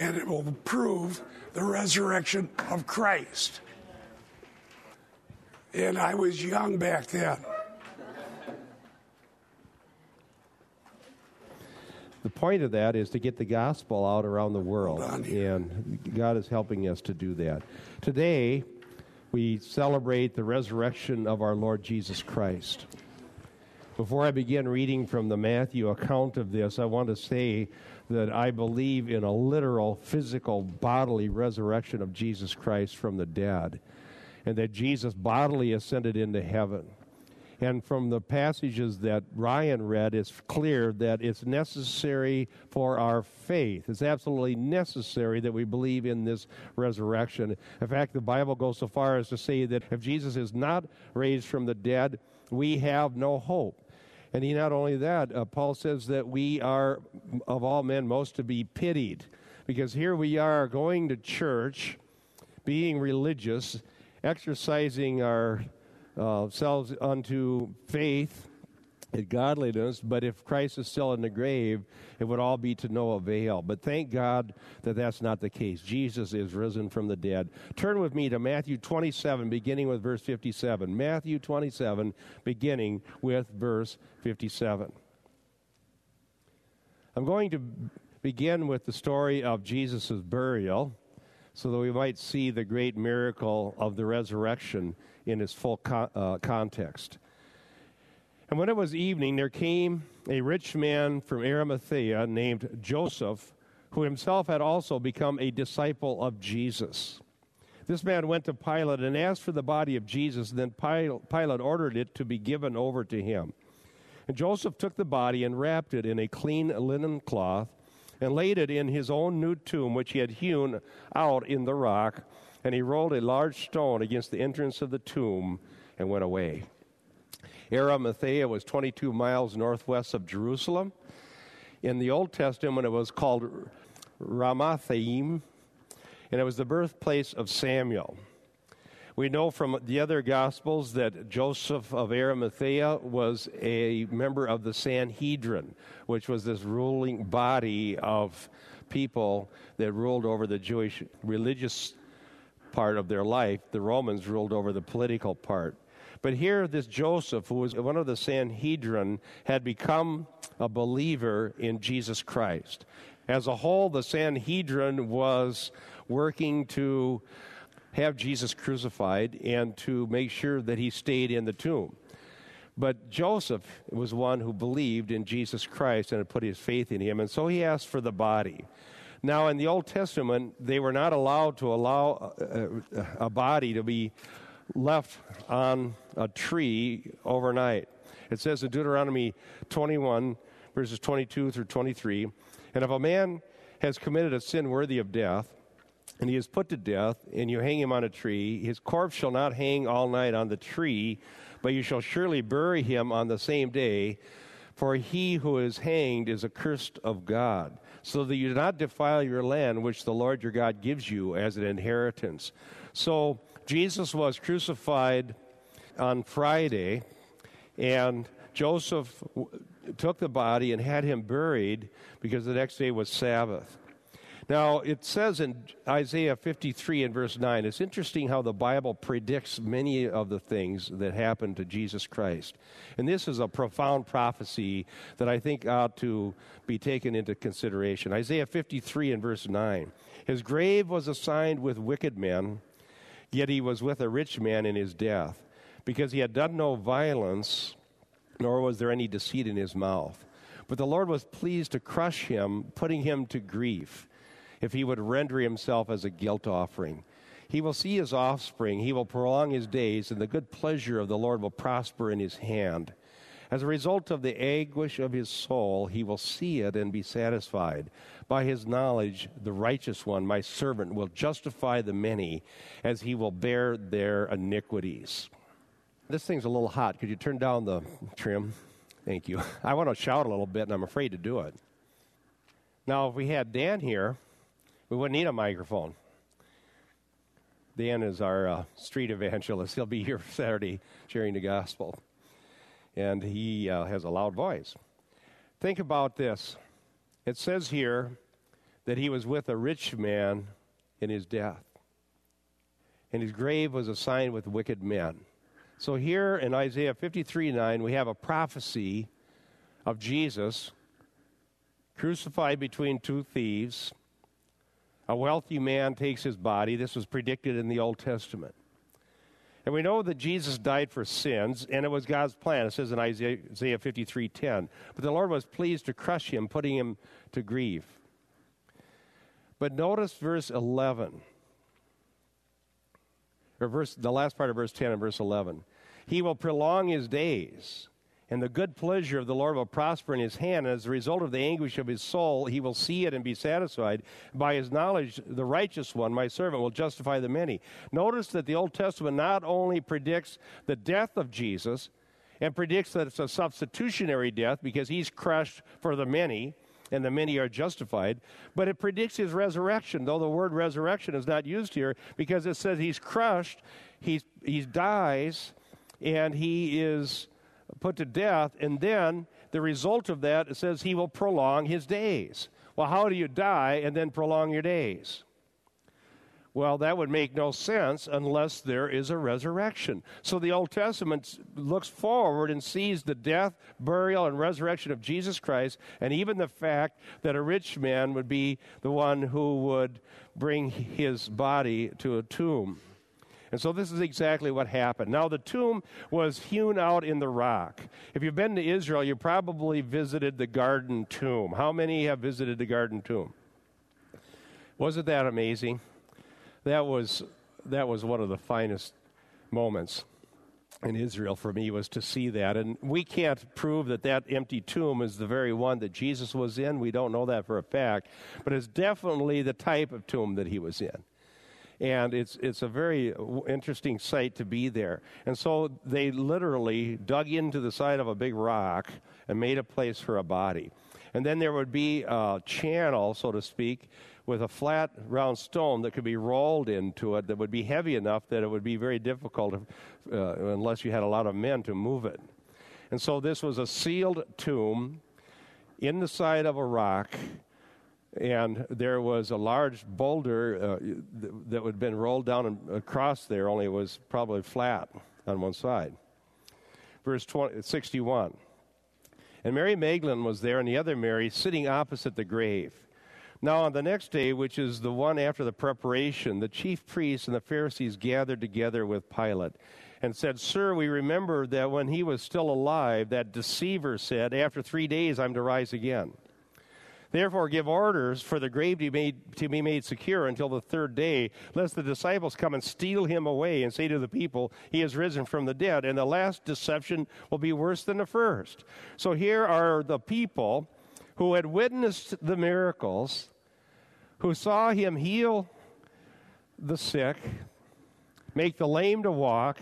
and it will prove the resurrection of Christ. And I was young back then. The point of that is to get the gospel out around the world, Hold on here. and God is helping us to do that. Today, we celebrate the resurrection of our Lord Jesus Christ. Before I begin reading from the Matthew account of this, I want to say that I believe in a literal, physical, bodily resurrection of Jesus Christ from the dead, and that Jesus bodily ascended into heaven. And from the passages that Ryan read, it's clear that it's necessary for our faith. It's absolutely necessary that we believe in this resurrection. In fact, the Bible goes so far as to say that if Jesus is not raised from the dead, we have no hope. And he not only that, uh, Paul says that we are, of all men, most to be pitied. Because here we are going to church, being religious, exercising our uh, unto faith and godliness, but if Christ is still in the grave, it would all be to no avail. But thank God that that's not the case. Jesus is risen from the dead. Turn with me to Matthew 27, beginning with verse 57. Matthew 27, beginning with verse 57. I'm going to begin with the story of Jesus' burial so that we might see the great miracle of the resurrection in its full co- uh, context. And when it was evening, there came a rich man from Arimathea named Joseph, who himself had also become a disciple of Jesus. This man went to Pilate and asked for the body of Jesus, then Pilate ordered it to be given over to him. And Joseph took the body and wrapped it in a clean linen cloth and laid it in his own new tomb, which he had hewn out in the rock. And he rolled a large stone against the entrance of the tomb and went away. Arimathea was 22 miles northwest of Jerusalem. In the Old Testament, it was called Ramathaim, and it was the birthplace of Samuel. We know from the other Gospels that Joseph of Arimathea was a member of the Sanhedrin, which was this ruling body of people that ruled over the Jewish religious part of their life. The Romans ruled over the political part. But here, this Joseph, who was one of the Sanhedrin, had become a believer in Jesus Christ. As a whole, the Sanhedrin was working to have Jesus crucified and to make sure that he stayed in the tomb. But Joseph was one who believed in Jesus Christ and had put his faith in him, and so he asked for the body. Now, in the Old Testament, they were not allowed to allow a, a, a body to be left on a tree overnight. It says in Deuteronomy 21, verses 22 through 23, and if a man has committed a sin worthy of death, and he is put to death, and you hang him on a tree, his corpse shall not hang all night on the tree, but you shall surely bury him on the same day, for he who is hanged is accursed of God, so that you do not defile your land which the Lord your God gives you as an inheritance. So Jesus was crucified on Friday, and Joseph took the body and had him buried because the next day was Sabbath. Now, it says in Isaiah 53 and verse 9, it's interesting how the Bible predicts many of the things that happened to Jesus Christ. And this is a profound prophecy that I think ought to be taken into consideration. Isaiah 53 and verse 9 His grave was assigned with wicked men, yet he was with a rich man in his death, because he had done no violence, nor was there any deceit in his mouth. But the Lord was pleased to crush him, putting him to grief if he would render himself as a guilt offering. He will see his offspring, he will prolong his days, and the good pleasure of the Lord will prosper in his hand. As a result of the anguish of his soul, he will see it and be satisfied. By his knowledge, the righteous one, my servant, will justify the many, as he will bear their iniquities. This thing's a little hot. Could you turn down the trim? Thank you. I want to shout a little bit, and I'm afraid to do it. Now, if we had Dan here, we wouldn't need a microphone. Dan is our uh, street evangelist. He'll be here Saturday sharing the gospel. And he uh, has a loud voice. Think about this. It says here that he was with a rich man in his death. And his grave was assigned with wicked men. So here in Isaiah 53 9, we have a prophecy of Jesus crucified between two thieves. A wealthy man takes his body. This was predicted in the Old Testament. And we know that Jesus died for sins, and it was God's plan. It says in Isaiah, Isaiah 53:10. But the Lord was pleased to crush him, putting him to grief. But notice verse 11. Or verse, the last part of verse 10 and verse 11. He will prolong his days and the good pleasure of the Lord will prosper in his hand. And as a result of the anguish of his soul, he will see it and be satisfied. By his knowledge, the righteous one, my servant, will justify the many. Notice that the Old Testament not only predicts the death of Jesus and predicts that it's a substitutionary death because he's crushed for the many and the many are justified. But it predicts his resurrection, though the word resurrection is not used here because it says he's crushed, he's, he dies, and he is put to death, and then the result of that it says he will prolong his days. Well, how do you die and then prolong your days? Well, that would make no sense unless there is a resurrection. So the Old Testament looks forward and sees the death, burial, and resurrection of Jesus Christ, and even the fact that a rich man would be the one who would bring his body to a tomb. And so this is exactly what happened. Now, the tomb was hewn out in the rock. If you've been to Israel, you probably visited the Garden Tomb. How many have visited the Garden Tomb? Wasn't that amazing? That was, that was one of the finest moments in Israel for me was to see that. And we can't prove that that empty tomb is the very one that Jesus was in. We don't know that for a fact, but it's definitely the type of tomb that he was in and it's it's a very interesting sight to be there. And so they literally dug into the side of a big rock and made a place for a body. And then there would be a channel, so to speak, with a flat round stone that could be rolled into it that would be heavy enough that it would be very difficult if, uh, unless you had a lot of men to move it. And so this was a sealed tomb in the side of a rock and there was a large boulder uh, that had been rolled down and across there, only it was probably flat on one side. Verse 20, 61. And Mary Magdalene was there, and the other Mary sitting opposite the grave. Now, on the next day, which is the one after the preparation, the chief priests and the Pharisees gathered together with Pilate and said, Sir, we remember that when he was still alive, that deceiver said, After three days I'm to rise again. Therefore, give orders for the grave to be, made, to be made secure until the third day, lest the disciples come and steal him away and say to the people, He has risen from the dead. And the last deception will be worse than the first. So here are the people who had witnessed the miracles, who saw him heal the sick, make the lame to walk,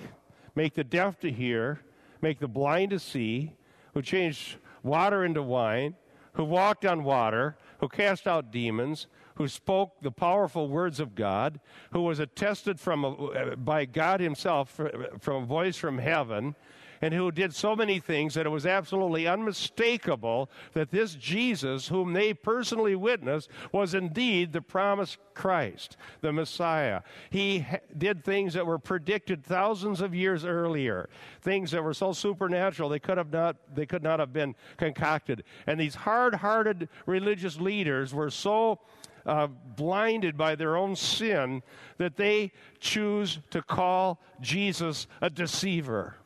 make the deaf to hear, make the blind to see, who changed water into wine who walked on water, who cast out demons, who spoke the powerful words of God, who was attested from a, by God Himself from a voice from heaven, and who did so many things that it was absolutely unmistakable that this Jesus, whom they personally witnessed, was indeed the promised Christ, the Messiah. He did things that were predicted thousands of years earlier, things that were so supernatural they could have not they could not have been concocted. And these hard-hearted religious leaders were so uh, blinded by their own sin that they choose to call Jesus a deceiver.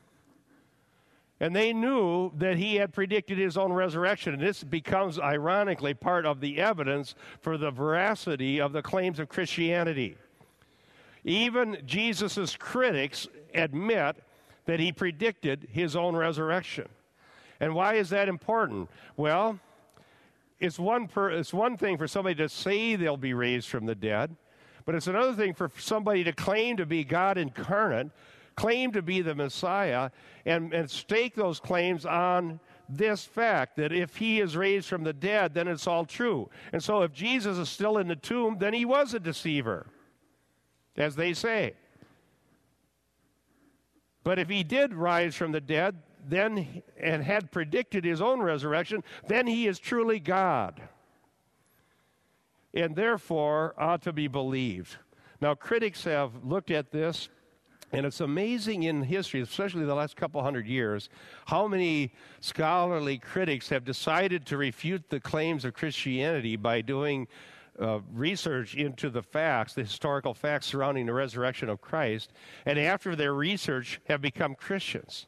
And they knew that he had predicted his own resurrection. And this becomes, ironically, part of the evidence for the veracity of the claims of Christianity. Even Jesus' critics admit that he predicted his own resurrection. And why is that important? Well, it's one, per, it's one thing for somebody to say they'll be raised from the dead, but it's another thing for somebody to claim to be God incarnate claim to be the Messiah and, and stake those claims on this fact that if he is raised from the dead, then it's all true. And so if Jesus is still in the tomb, then he was a deceiver, as they say. But if he did rise from the dead, then and had predicted his own resurrection, then he is truly God. and therefore ought to be believed. Now, critics have looked at this, and it's amazing in history, especially the last couple hundred years, how many scholarly critics have decided to refute the claims of Christianity by doing uh, research into the facts, the historical facts surrounding the resurrection of Christ, and after their research have become Christians.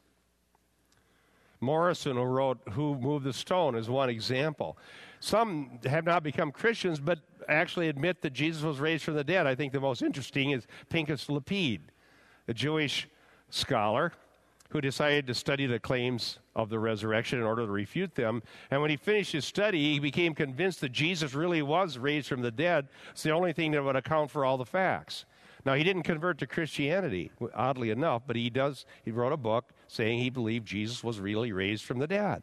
Morison, who wrote Who Moved the Stone, is one example. Some have not become Christians, but actually admit that Jesus was raised from the dead. I think the most interesting is Pinchas Lapide, a Jewish scholar who decided to study the claims of the resurrection in order to refute them. And when he finished his study, he became convinced that Jesus really was raised from the dead. It's the only thing that would account for all the facts. Now, he didn't convert to Christianity, oddly enough, but he does. He wrote a book saying he believed Jesus was really raised from the dead.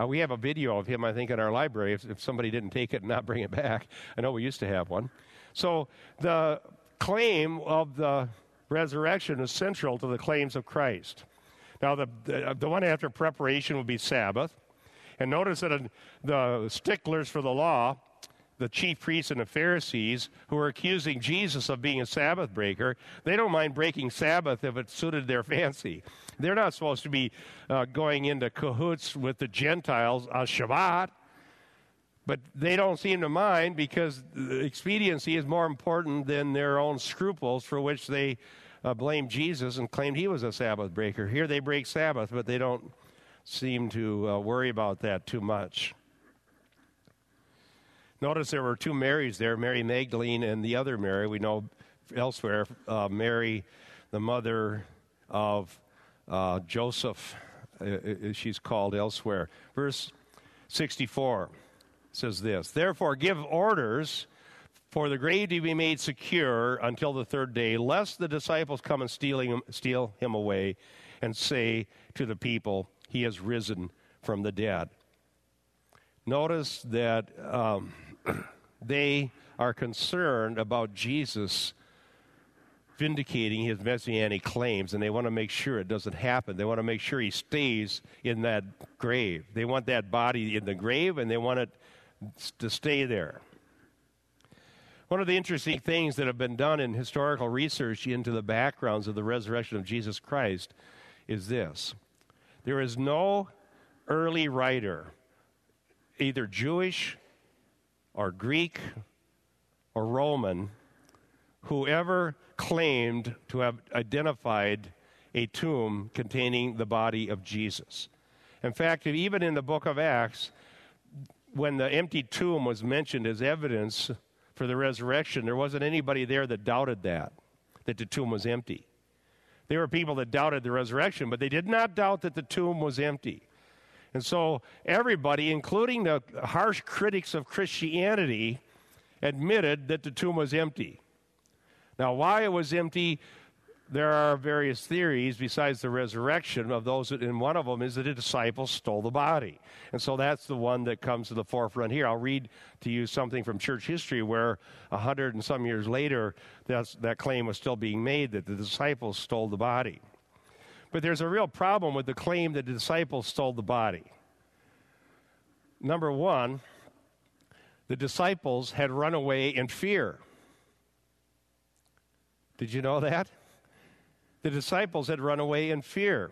Uh, we have a video of him, I think, in our library. If, if somebody didn't take it and not bring it back, I know we used to have one. So the claim of the resurrection is central to the claims of Christ. Now, the, the, the one after preparation would be Sabbath. And notice that the sticklers for the law the chief priests and the Pharisees who are accusing Jesus of being a Sabbath breaker, they don't mind breaking Sabbath if it suited their fancy. They're not supposed to be uh, going into cahoots with the Gentiles on Shabbat, but they don't seem to mind because expediency is more important than their own scruples for which they uh, blame Jesus and claimed he was a Sabbath breaker. Here they break Sabbath, but they don't seem to uh, worry about that too much. Notice there were two Marys there Mary Magdalene and the other Mary. We know elsewhere, uh, Mary, the mother of uh, Joseph, uh, uh she's called elsewhere. Verse 64 says this Therefore, give orders for the grave to be made secure until the third day, lest the disciples come and him, steal him away and say to the people, He has risen from the dead. Notice that um, they are concerned about Jesus vindicating his messianic claims, and they want to make sure it doesn't happen. They want to make sure he stays in that grave. They want that body in the grave, and they want it to stay there. One of the interesting things that have been done in historical research into the backgrounds of the resurrection of Jesus Christ is this there is no early writer, either Jewish or Greek or Roman, who ever claimed to have identified a tomb containing the body of Jesus. In fact, even in the book of Acts, when the empty tomb was mentioned as evidence for the resurrection, there wasn't anybody there that doubted that, that the tomb was empty. There were people that doubted the resurrection, but they did not doubt that the tomb was empty. And so everybody, including the harsh critics of Christianity, admitted that the tomb was empty. Now, why it was empty, there are various theories besides the resurrection of those, and one of them is that the disciples stole the body. And so that's the one that comes to the forefront here. I'll read to you something from church history where a hundred and some years later, that claim was still being made that the disciples stole the body. But there's a real problem with the claim that the disciples stole the body. Number one, the disciples had run away in fear. Did you know that? The disciples had run away in fear.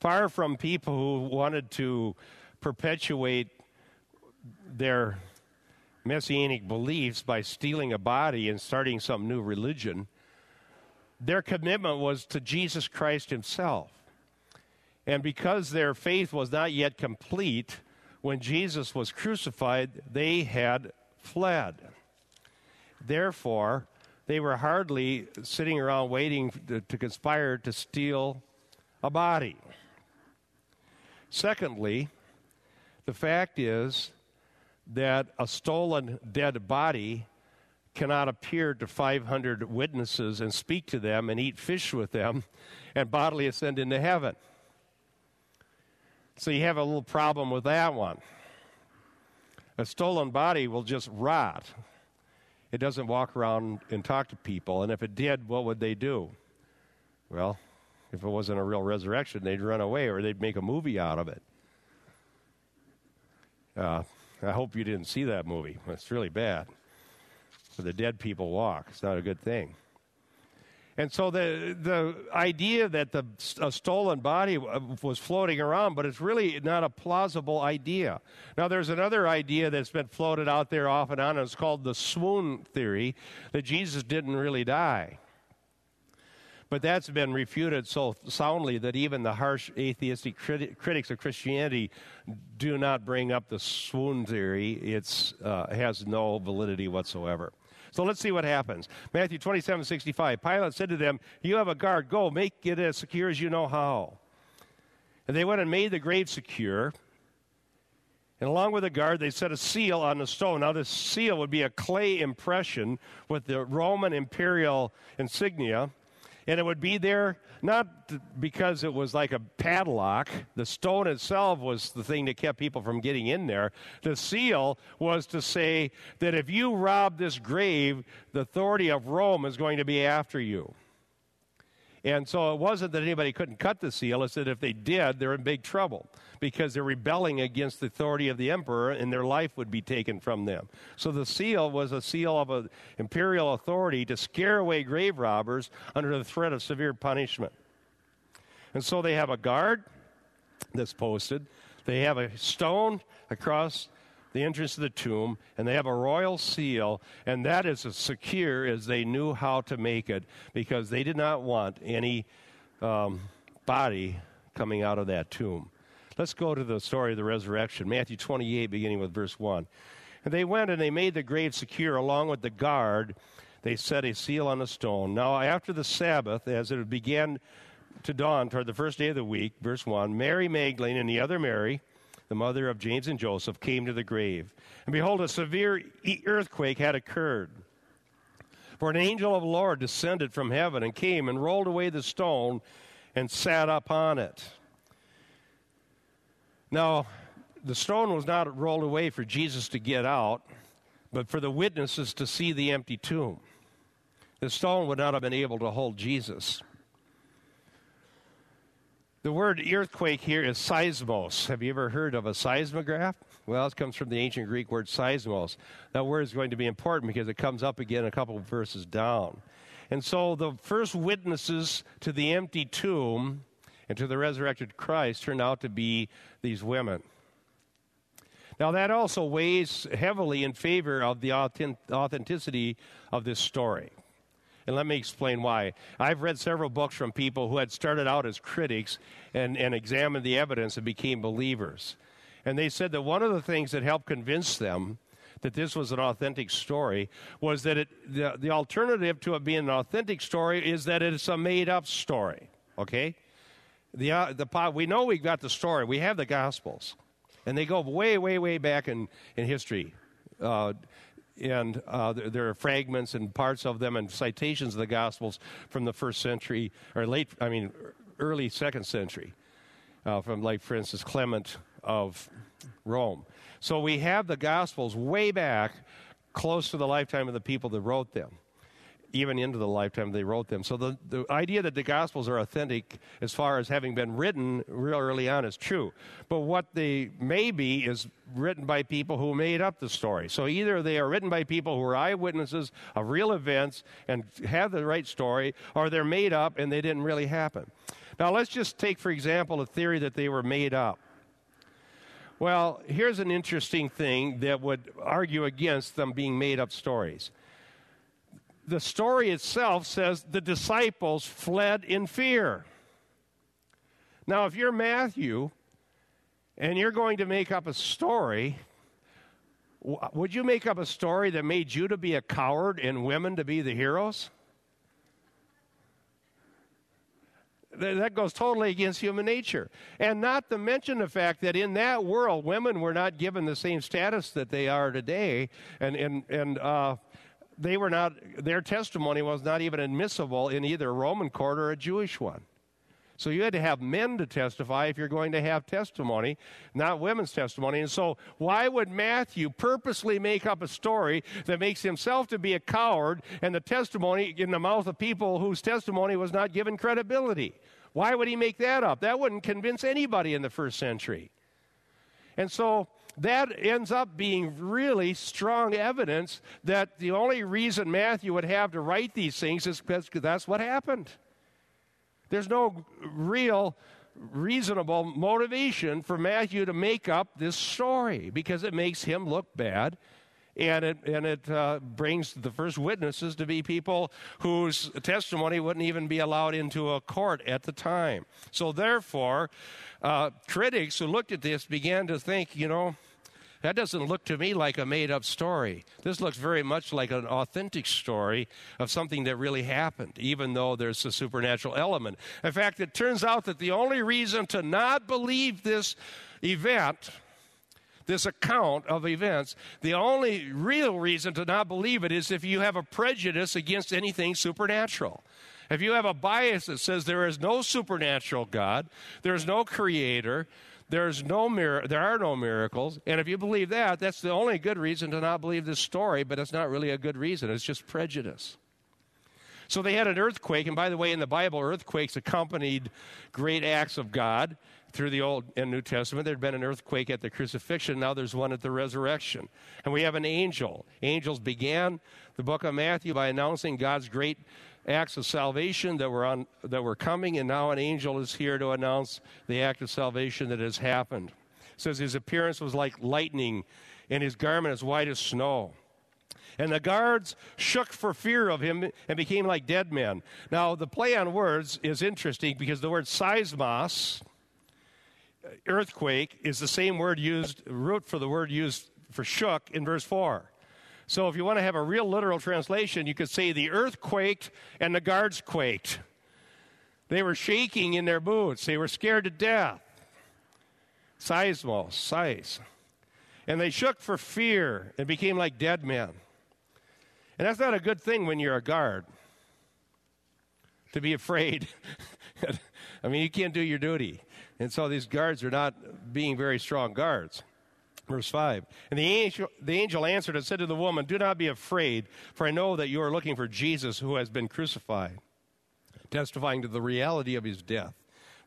Far from people who wanted to perpetuate their messianic beliefs by stealing a body and starting some new religion, their commitment was to Jesus Christ Himself. And because their faith was not yet complete, when Jesus was crucified, they had fled. Therefore, they were hardly sitting around waiting to, to conspire to steal a body. Secondly, the fact is that a stolen dead body cannot appear to 500 witnesses and speak to them and eat fish with them and bodily ascend into heaven. So you have a little problem with that one. A stolen body will just rot. It doesn't walk around and talk to people. And if it did, what would they do? Well, if it wasn't a real resurrection, they'd run away or they'd make a movie out of it. Uh, I hope you didn't see that movie. It's really bad. Where the dead people walk. It's not a good thing. And so the the idea that the a stolen body was floating around, but it's really not a plausible idea. Now there's another idea that's been floated out there off and on. And it's called the swoon theory that Jesus didn't really die. But that's been refuted so soundly that even the harsh atheistic criti- critics of Christianity do not bring up the swoon theory. It uh, has no validity whatsoever. So let's see what happens. Matthew 27 65. Pilate said to them, You have a guard, go, make it as secure as you know how. And they went and made the grave secure. And along with the guard, they set a seal on the stone. Now, this seal would be a clay impression with the Roman imperial insignia and it would be there not because it was like a padlock. The stone itself was the thing that kept people from getting in there. The seal was to say that if you rob this grave, the authority of Rome is going to be after you. And so it wasn't that anybody couldn't cut the seal, it's that if they did, they're in big trouble because they're rebelling against the authority of the emperor and their life would be taken from them. So the seal was a seal of an imperial authority to scare away grave robbers under the threat of severe punishment. And so they have a guard that's posted, they have a stone across the entrance to the tomb, and they have a royal seal, and that is as secure as they knew how to make it because they did not want any um, body coming out of that tomb. Let's go to the story of the resurrection. Matthew 28, beginning with verse 1. And they went and they made the grave secure along with the guard. They set a seal on the stone. Now, after the Sabbath, as it began to dawn toward the first day of the week, verse 1, Mary Magdalene and the other Mary, the mother of James and Joseph, came to the grave. And behold, a severe earthquake had occurred. For an angel of the Lord descended from heaven and came and rolled away the stone and sat upon it. Now, the stone was not rolled away for Jesus to get out, but for the witnesses to see the empty tomb. The stone would not have been able to hold Jesus. The word earthquake here is seismos. Have you ever heard of a seismograph? Well, it comes from the ancient Greek word seismos. That word is going to be important because it comes up again a couple of verses down. And so the first witnesses to the empty tomb and to the resurrected Christ turned out to be these women. Now, that also weighs heavily in favor of the authenticity of this story. And let me explain why. I've read several books from people who had started out as critics and, and examined the evidence and became believers. And they said that one of the things that helped convince them that this was an authentic story was that it, the, the alternative to it being an authentic story is that it's a made up story. Okay? The, uh, the, we know we've got the story, we have the Gospels, and they go way, way, way back in, in history. Uh, and uh, there, there, are fragments and parts of them and citations of the Gospels from the first century, or late, I mean, early second century, uh, from, like, for instance, Clement of Rome. So we have the Gospels way back, close to the lifetime of the people that wrote them even into the lifetime they wrote them. So the, the idea that the Gospels are authentic as far as having been written real early on is true. But what they may be is written by people who made up the story. So either they are written by people who are eyewitnesses of real events and have the right story, or they're made up and they didn't really happen. Now let's just take, for example, a theory that they were made up. Well, here's an interesting thing that would argue against them being made up stories the story itself says the disciples fled in fear. Now, if you're Matthew and you're going to make up a story, would you make up a story that made you to be a coward and women to be the heroes? That goes totally against human nature. And not to mention the fact that in that world, women were not given the same status that they are today. And, and, and uh, they were not, their testimony was not even admissible in either a Roman court or a Jewish one. So you had to have men to testify if you're going to have testimony, not women's testimony. And so why would Matthew purposely make up a story that makes himself to be a coward and the testimony in the mouth of people whose testimony was not given credibility? Why would he make that up? That wouldn't convince anybody in the first century. And so that ends up being really strong evidence that the only reason Matthew would have to write these things is because that's what happened. There's no real reasonable motivation for Matthew to make up this story because it makes him look bad and it, and it uh, brings the first witnesses to be people whose testimony wouldn't even be allowed into a court at the time. So, therefore, uh, critics who looked at this began to think, you know, that doesn't look to me like a made up story. This looks very much like an authentic story of something that really happened, even though there's a supernatural element. In fact, it turns out that the only reason to not believe this event this account of events, the only real reason to not believe it is if you have a prejudice against anything supernatural. If you have a bias that says there is no supernatural God, there's no creator, there's no mir- there are no miracles, and if you believe that, that's the only good reason to not believe this story, but it's not really a good reason. It's just prejudice. So they had an earthquake, and by the way, in the Bible, earthquakes accompanied great acts of God through the Old and New Testament. There'd been an earthquake at the crucifixion. Now there's one at the resurrection. And we have an angel. Angels began the book of Matthew by announcing God's great acts of salvation that were, on, that were coming, and now an angel is here to announce the act of salvation that has happened. It says his appearance was like lightning, and his garment as white as snow. And the guards shook for fear of him and became like dead men. Now, the play on words is interesting because the word seismos, earthquake is the same word used, root for the word used for shook in verse 4. So if you want to have a real literal translation, you could say the earth quaked and the guards quaked. They were shaking in their boots. They were scared to death. Seismos, size. And they shook for fear and became like dead men. And that's not a good thing when you're a guard, to be afraid. I mean, you can't do your duty. And so these guards are not being very strong guards. Verse 5. And the angel, the angel answered and said to the woman, Do not be afraid, for I know that you are looking for Jesus who has been crucified, testifying to the reality of his death.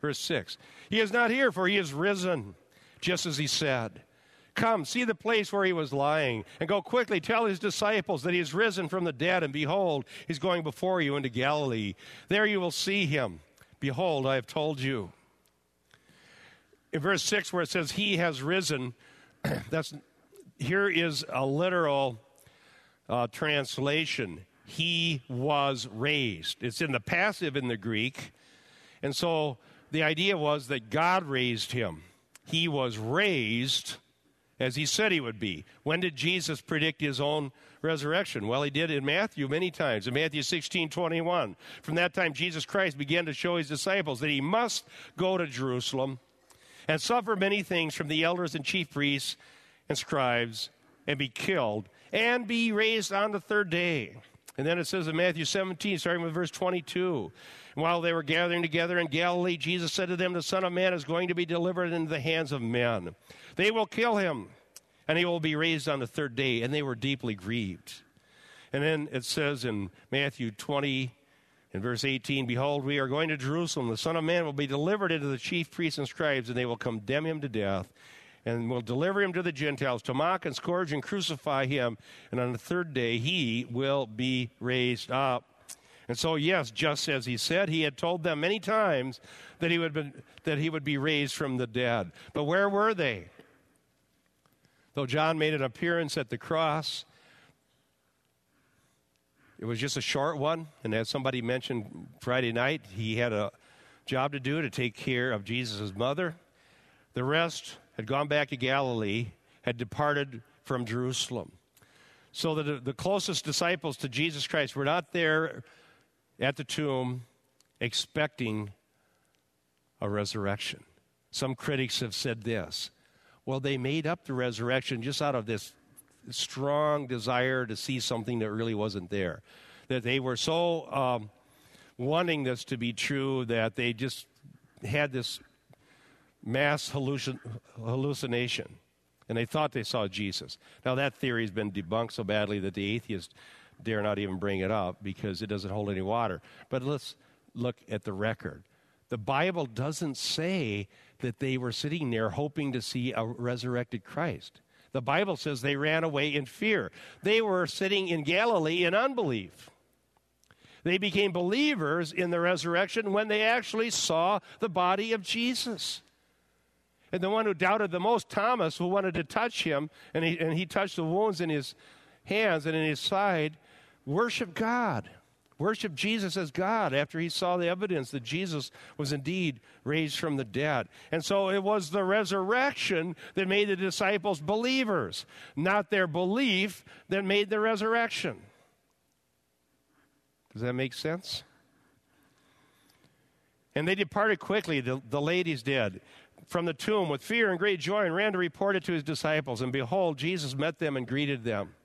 Verse 6. He is not here, for he is risen, just as he said. Come, see the place where he was lying, and go quickly tell his disciples that he is risen from the dead, and behold, he's going before you into Galilee. There you will see him. Behold, I have told you in verse 6 where it says he has risen that's here is a literal uh, translation. He was raised. It's in the passive in the greek. And so the idea was that god raised him. He was raised as he said he would be. When did jesus predict his own resurrection? Well he did in matthew many times in matthew 16 21 from that time jesus christ began to show his disciples that he must go to jerusalem and suffer many things from the elders and chief priests and scribes and be killed and be raised on the third day. And then it says in Matthew 17, starting with verse 22, while they were gathering together in Galilee, Jesus said to them, The Son of Man is going to be delivered into the hands of men. They will kill him, and he will be raised on the third day. And they were deeply grieved. And then it says in Matthew 20, in verse 18, Behold, we are going to Jerusalem. The Son of Man will be delivered into the chief priests and scribes, and they will condemn him to death, and will deliver him to the Gentiles to mock and scourge and crucify him. And on the third day, he will be raised up. And so, yes, just as he said, he had told them many times that he would be, that he would be raised from the dead. But where were they? Though John made an appearance at the cross, it was just a short one, and as somebody mentioned Friday night, he had a job to do to take care of Jesus' mother. The rest had gone back to Galilee, had departed from Jerusalem. So that the closest disciples to Jesus Christ were not there at the tomb expecting a resurrection. Some critics have said this well, they made up the resurrection just out of this strong desire to see something that really wasn't there. That they were so um, wanting this to be true that they just had this mass hallucin- hallucination and they thought they saw Jesus. Now, that theory has been debunked so badly that the atheists dare not even bring it up because it doesn't hold any water. But let's look at the record. The Bible doesn't say that they were sitting there hoping to see a resurrected Christ. The Bible says they ran away in fear. They were sitting in Galilee in unbelief. They became believers in the resurrection when they actually saw the body of Jesus. And the one who doubted the most, Thomas, who wanted to touch him, and he, and he touched the wounds in his hands and in his side, worshiped God. Worshiped Jesus as God after he saw the evidence that Jesus was indeed raised from the dead. And so it was the resurrection that made the disciples believers, not their belief that made the resurrection. Does that make sense? And they departed quickly, the, the ladies did, from the tomb with fear and great joy and ran to report it to his disciples. And behold, Jesus met them and greeted them.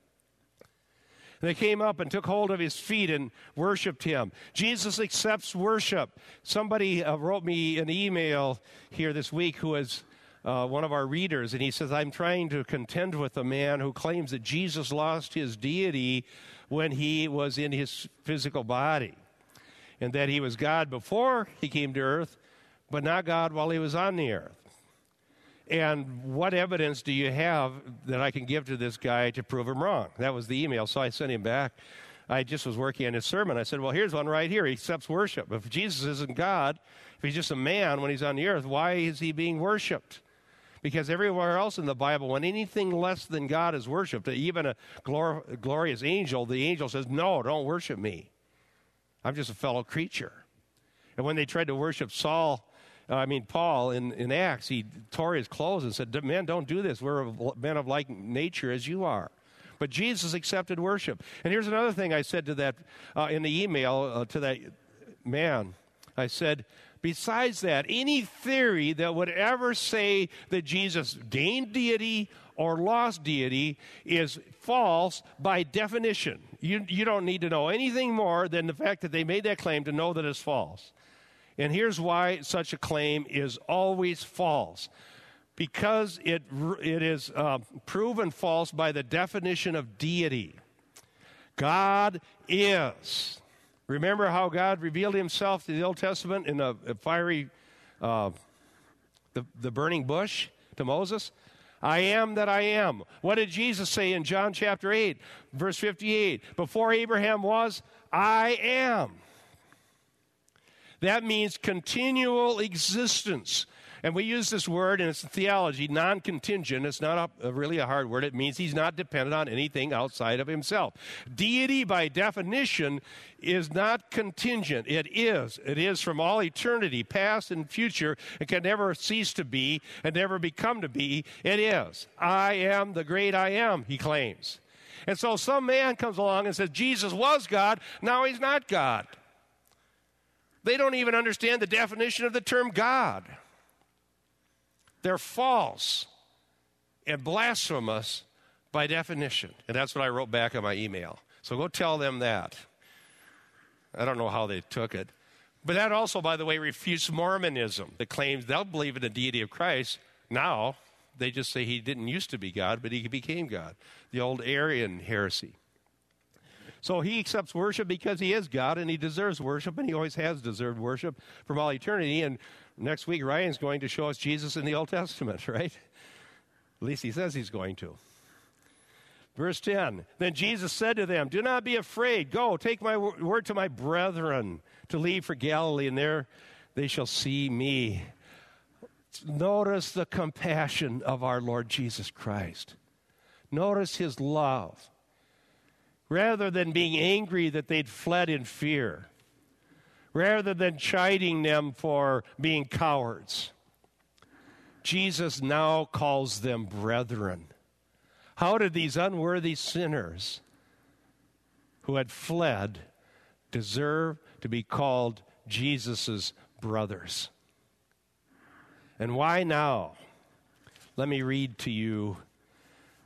They came up and took hold of his feet and worshiped him. Jesus accepts worship. Somebody uh, wrote me an email here this week who is uh, one of our readers, and he says, I'm trying to contend with a man who claims that Jesus lost his deity when he was in his physical body, and that he was God before he came to earth, but not God while he was on the earth. And what evidence do you have that I can give to this guy to prove him wrong? That was the email. So I sent him back. I just was working on his sermon. I said, Well, here's one right here. He accepts worship. If Jesus isn't God, if he's just a man when he's on the earth, why is he being worshiped? Because everywhere else in the Bible, when anything less than God is worshiped, even a glor- glorious angel, the angel says, No, don't worship me. I'm just a fellow creature. And when they tried to worship Saul, I mean, Paul in, in Acts, he tore his clothes and said, Men, don't do this. We're men of like nature as you are. But Jesus accepted worship. And here's another thing I said to that uh, in the email uh, to that man. I said, besides that, any theory that would ever say that Jesus gained deity or lost deity is false by definition. You, you don't need to know anything more than the fact that they made that claim to know that it's false. And here's why such a claim is always false because it, it is uh, proven false by the definition of deity. God is. Remember how God revealed himself to the Old Testament in a fiery, uh, the, the burning bush to Moses? I am that I am. What did Jesus say in John chapter 8, verse 58? Before Abraham was, I am. That means continual existence. And we use this word in its theology, non contingent. It's not a really a hard word. It means he's not dependent on anything outside of himself. Deity, by definition, is not contingent. It is. It is from all eternity, past and future. It can never cease to be and never become to be. It is. I am the great I am, he claims. And so some man comes along and says, Jesus was God, now he's not God. They don't even understand the definition of the term God. They're false and blasphemous by definition. And that's what I wrote back in my email. So go tell them that. I don't know how they took it. But that also, by the way, refutes Mormonism that claims they'll believe in the deity of Christ. Now, they just say he didn't used to be God, but he became God. The old Arian heresy. So he accepts worship because he is God and he deserves worship, and he always has deserved worship from all eternity. And next week, Ryan's going to show us Jesus in the Old Testament, right? At least he says he's going to. Verse 10 Then Jesus said to them, Do not be afraid. Go, take my word to my brethren to leave for Galilee, and there they shall see me. Notice the compassion of our Lord Jesus Christ. Notice his love rather than being angry that they'd fled in fear, rather than chiding them for being cowards. Jesus now calls them brethren. How did these unworthy sinners who had fled deserve to be called Jesus' brothers? And why now? Let me read to you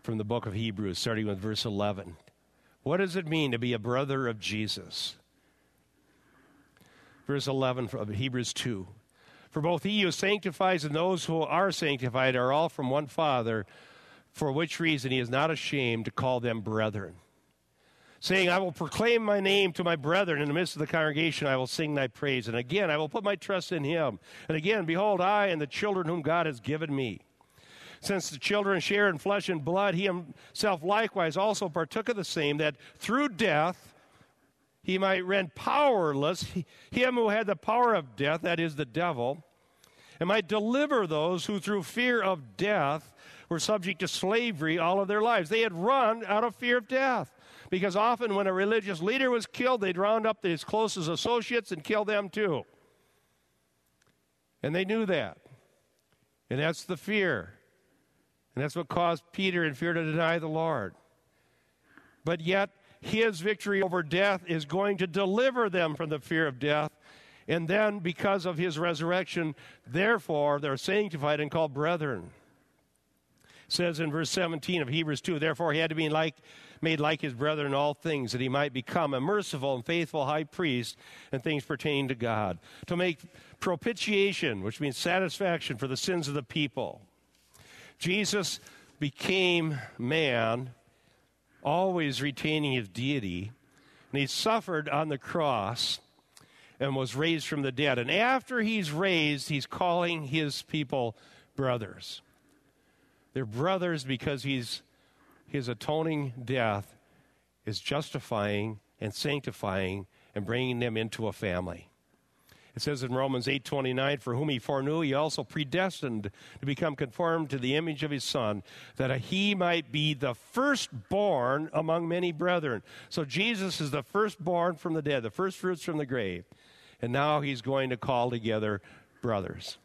from the book of Hebrews, starting with verse 11. What does it mean to be a brother of Jesus? Verse 11 of Hebrews 2. For both he who sanctifies and those who are sanctified are all from one Father, for which reason he is not ashamed to call them brethren. saying, I will proclaim my name to my brethren in the midst of the congregation. I will sing thy praise. And again, I will put my trust in him. And again, behold, I and the children whom God has given me. Since the children share in flesh and blood, he himself likewise also partook of the same, that through death he might rend powerless him who had the power of death, that is, the devil, and might deliver those who through fear of death were subject to slavery all of their lives. They had run out of fear of death. Because often when a religious leader was killed, they'd round up his closest associates and kill them too. And they knew that. And that's the fear. And that's what caused Peter in fear to deny the Lord. But yet, his victory over death is going to deliver them from the fear of death. And then, because of his resurrection, therefore, they're sanctified and called brethren. It says in verse 17 of Hebrews 2 Therefore, he had to be like, made like his brethren in all things, that he might become a merciful and faithful high priest in things pertaining to God, to make propitiation, which means satisfaction for the sins of the people. Jesus became man, always retaining his deity, and he suffered on the cross and was raised from the dead. And after he's raised, he's calling his people brothers. They're brothers because he's, his atoning death is justifying and sanctifying and bringing them into a family. It says in Romans 8:29, "For whom he foreknew, he also predestined to become conformed to the image of his Son, that he might be the firstborn among many brethren." So Jesus is the firstborn from the dead, the first fruits from the grave, and now he's going to call together brothers.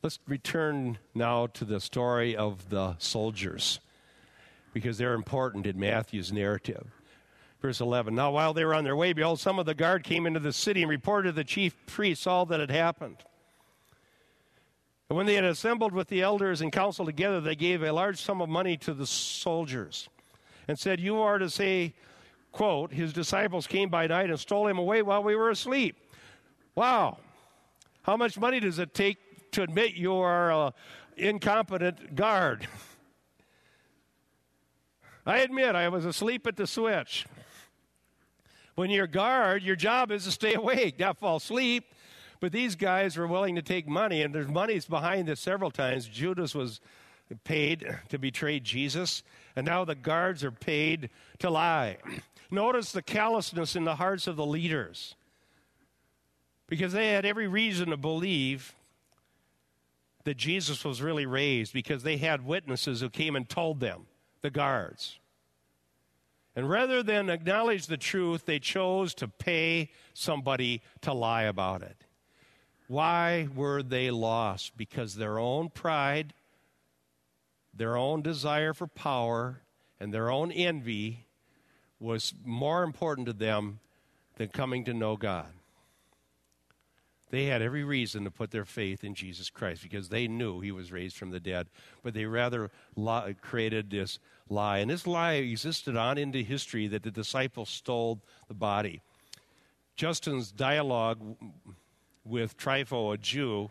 Let's return now to the story of the soldiers because they're important in Matthew's narrative. Verse 11 Now, while they were on their way, behold, some of the guard came into the city and reported to the chief priests all that had happened. And when they had assembled with the elders and council together, they gave a large sum of money to the soldiers and said, You are to say, quote, His disciples came by night and stole him away while we were asleep. Wow. How much money does it take to admit you are an incompetent guard? I admit I was asleep at the switch. When you're a guard, your job is to stay awake, not fall asleep. But these guys were willing to take money, and there's money's behind this several times. Judas was paid to betray Jesus, and now the guards are paid to lie. Notice the callousness in the hearts of the leaders, because they had every reason to believe that Jesus was really raised, because they had witnesses who came and told them, the guards. And rather than acknowledge the truth, they chose to pay somebody to lie about it. Why were they lost? Because their own pride, their own desire for power, and their own envy was more important to them than coming to know God. They had every reason to put their faith in Jesus Christ because they knew he was raised from the dead, but they rather created this lie. And this lie existed on into history that the disciples stole the body. Justin's dialogue with Trypho, a Jew,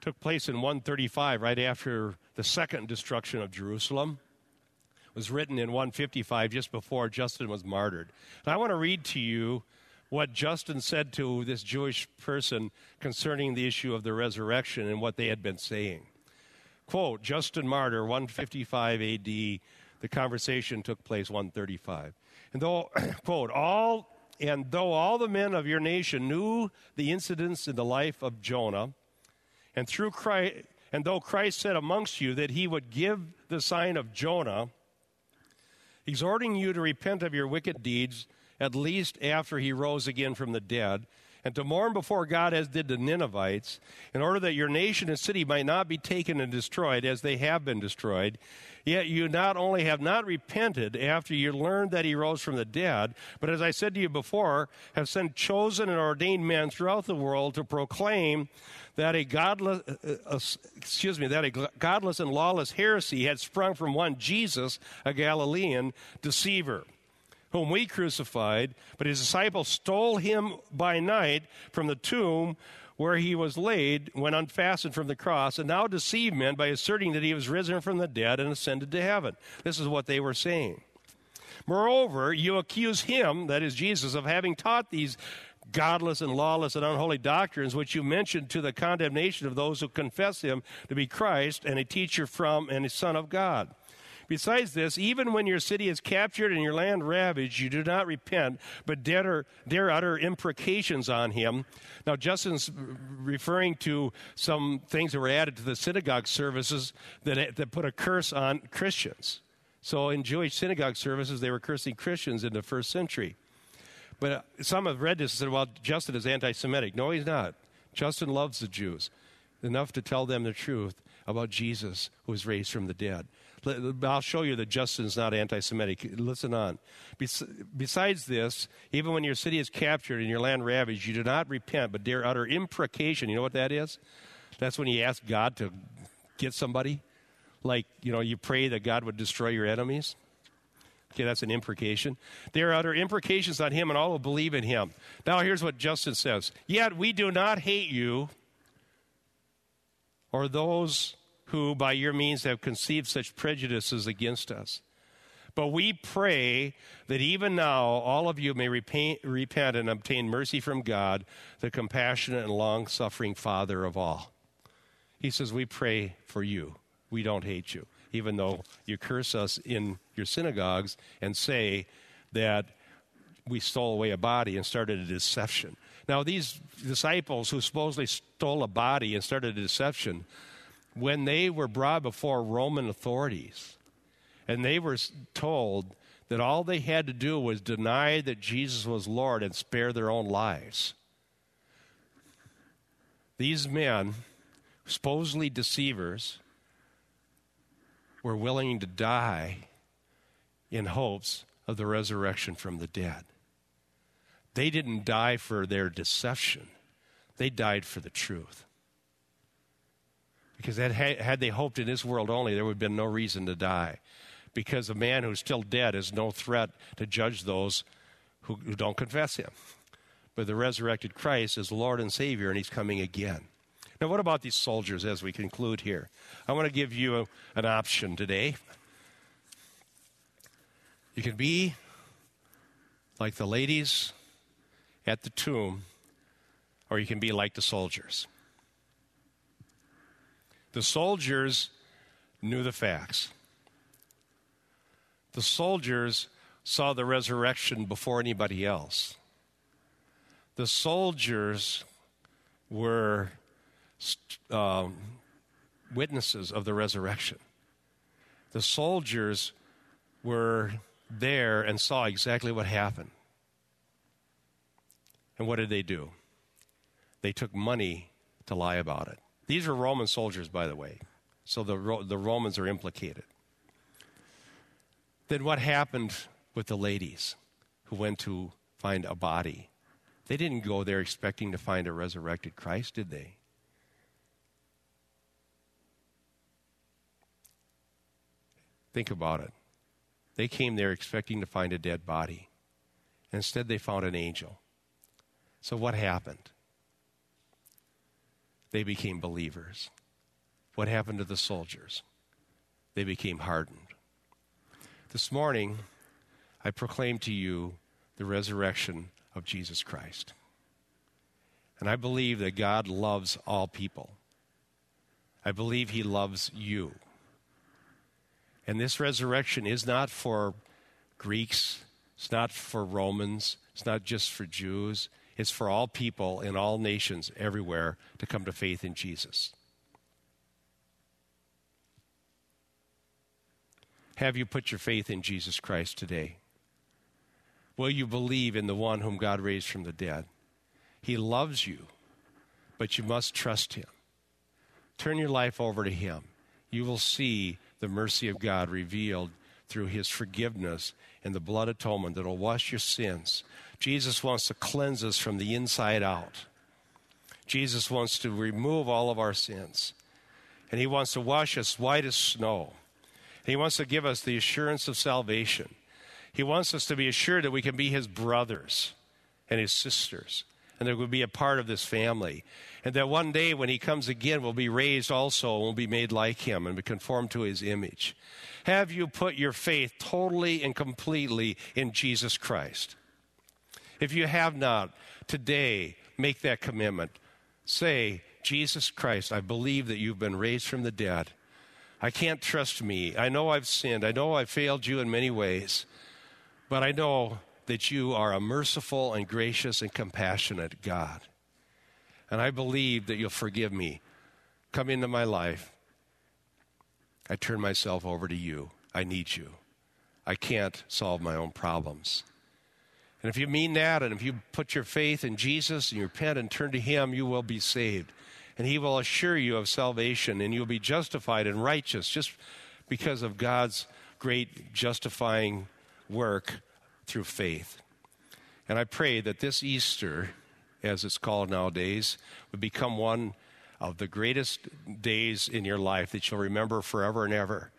took place in 135, right after the second destruction of Jerusalem. It was written in 155, just before Justin was martyred. And I want to read to you what Justin said to this Jewish person concerning the issue of the resurrection and what they had been saying. Quote, Justin Martyr, 155 AD, the conversation took place 135. And though, quote, all and though all the men of your nation knew the incidents in the life of Jonah, and through Christ, and though Christ said amongst you that he would give the sign of Jonah, exhorting you to repent of your wicked deeds, at least after he rose again from the dead, and to mourn before God as did the Ninevites, in order that your nation and city might not be taken and destroyed as they have been destroyed. Yet you not only have not repented after you learned that he rose from the dead, but as I said to you before, have sent chosen and ordained men throughout the world to proclaim that a godless, uh, uh, excuse me, that a godless and lawless heresy had sprung from one Jesus, a Galilean deceiver whom we crucified, but his disciples stole him by night from the tomb. where he was laid when unfastened from the cross, and now deceive men by asserting that he was risen from the dead and ascended to heaven. This is what they were saying. Moreover, you accuse him, that is Jesus, of having taught these godless and lawless and unholy doctrines, which you mentioned to the condemnation of those who confess him to be Christ and a teacher from and a Son of God. Besides this, even when your city is captured and your land ravaged, you do not repent, but dare, dare utter imprecations on him. Now, Justin's referring to some things that were added to the synagogue services that, that put a curse on Christians. So, in Jewish synagogue services, they were cursing Christians in the first century. But uh, some have read this and said, well, Justin is anti Semitic. No, he's not. Justin loves the Jews enough to tell them the truth about Jesus who was raised from the dead. I'll show you that Justin's not anti Semitic. Listen on. Besides this, even when your city is captured and your land ravaged, you do not repent, but dare utter imprecation. You know what that is? That's when you ask God to get somebody. Like, you know, you pray that God would destroy your enemies. Okay, that's an imprecation. There utter imprecations on him and all who believe in him. Now, here's what Justin says Yet we do not hate you or those who by your means have conceived such prejudices against us. But we pray that even now all of you may repent, repent and obtain mercy from God, the compassionate and long suffering Father of all. He says, We pray for you. We don't hate you, even though you curse us in your synagogues and say that we stole away a body and started a deception. Now, these disciples who supposedly stole a body and started a deception, when they were brought before Roman authorities and they were told that all they had to do was deny that Jesus was Lord and spare their own lives. These men, supposedly deceivers, were willing to die in hopes of the resurrection from the dead. They didn't die for their deception, they died for the truth. Because had they hoped in this world only, there would have been no reason to die. Because a man who's still dead is no threat to judge those who, who don't confess him. But the resurrected Christ is Lord and Savior, and he's coming again. Now, what about these soldiers as we conclude here? I want to give you a, an option today. You can be like the ladies at the tomb, or you can be like the soldiers. The soldiers knew the facts. The soldiers saw the resurrection before anybody else. The soldiers were um, witnesses of the resurrection. The soldiers were there and saw exactly what happened. And what did they do? They took money to lie about it. These are Roman soldiers, by the way, so the, the Romans are implicated. Then what happened with the ladies who went to find a body? They didn't go there expecting to find a resurrected Christ, did they? Think about it. They came there expecting to find a dead body. Instead, they found an angel. So, what happened? They became believers. What happened to the soldiers? They became hardened. This morning, I proclaim to you the resurrection of Jesus Christ. And I believe that God loves all people. I believe He loves you. And this resurrection is not for Greeks, it's not for Romans, it's not just for Jews, it's for all people in all nations everywhere to come to faith in Jesus. Have you put your faith in Jesus Christ today? Will you believe in the one whom God raised from the dead? He loves you, but you must trust him. Turn your life over to him. You will see the mercy of God revealed through his forgiveness and the blood atonement that will wash your sins. Jesus wants to cleanse us from the inside out. Jesus wants to remove all of our sins. And he wants to wash us white as snow. He wants to give us the assurance of salvation. He wants us to be assured that we can be his brothers and his sisters and that we'll be a part of this family. And that one day when he comes again, we'll be raised also and we'll be made like him and be conformed to his image. Have you put your faith totally and completely in Jesus Christ? If you have not, today make that commitment. Say, Jesus Christ, I believe that you've been raised from the dead. I can't trust me. I know I've sinned. I know I've failed you in many ways. But I know that you are a merciful and gracious and compassionate God. And I believe that you'll forgive me. Come into my life. I turn myself over to you. I need you. I can't solve my own problems. And if you mean that, and if you put your faith in Jesus and you repent and turn to Him, you will be saved. And He will assure you of salvation, and you'll be justified and righteous just because of God's great justifying work through faith. And I pray that this Easter, as it's called nowadays, would become one of the greatest days in your life that you'll remember forever and ever.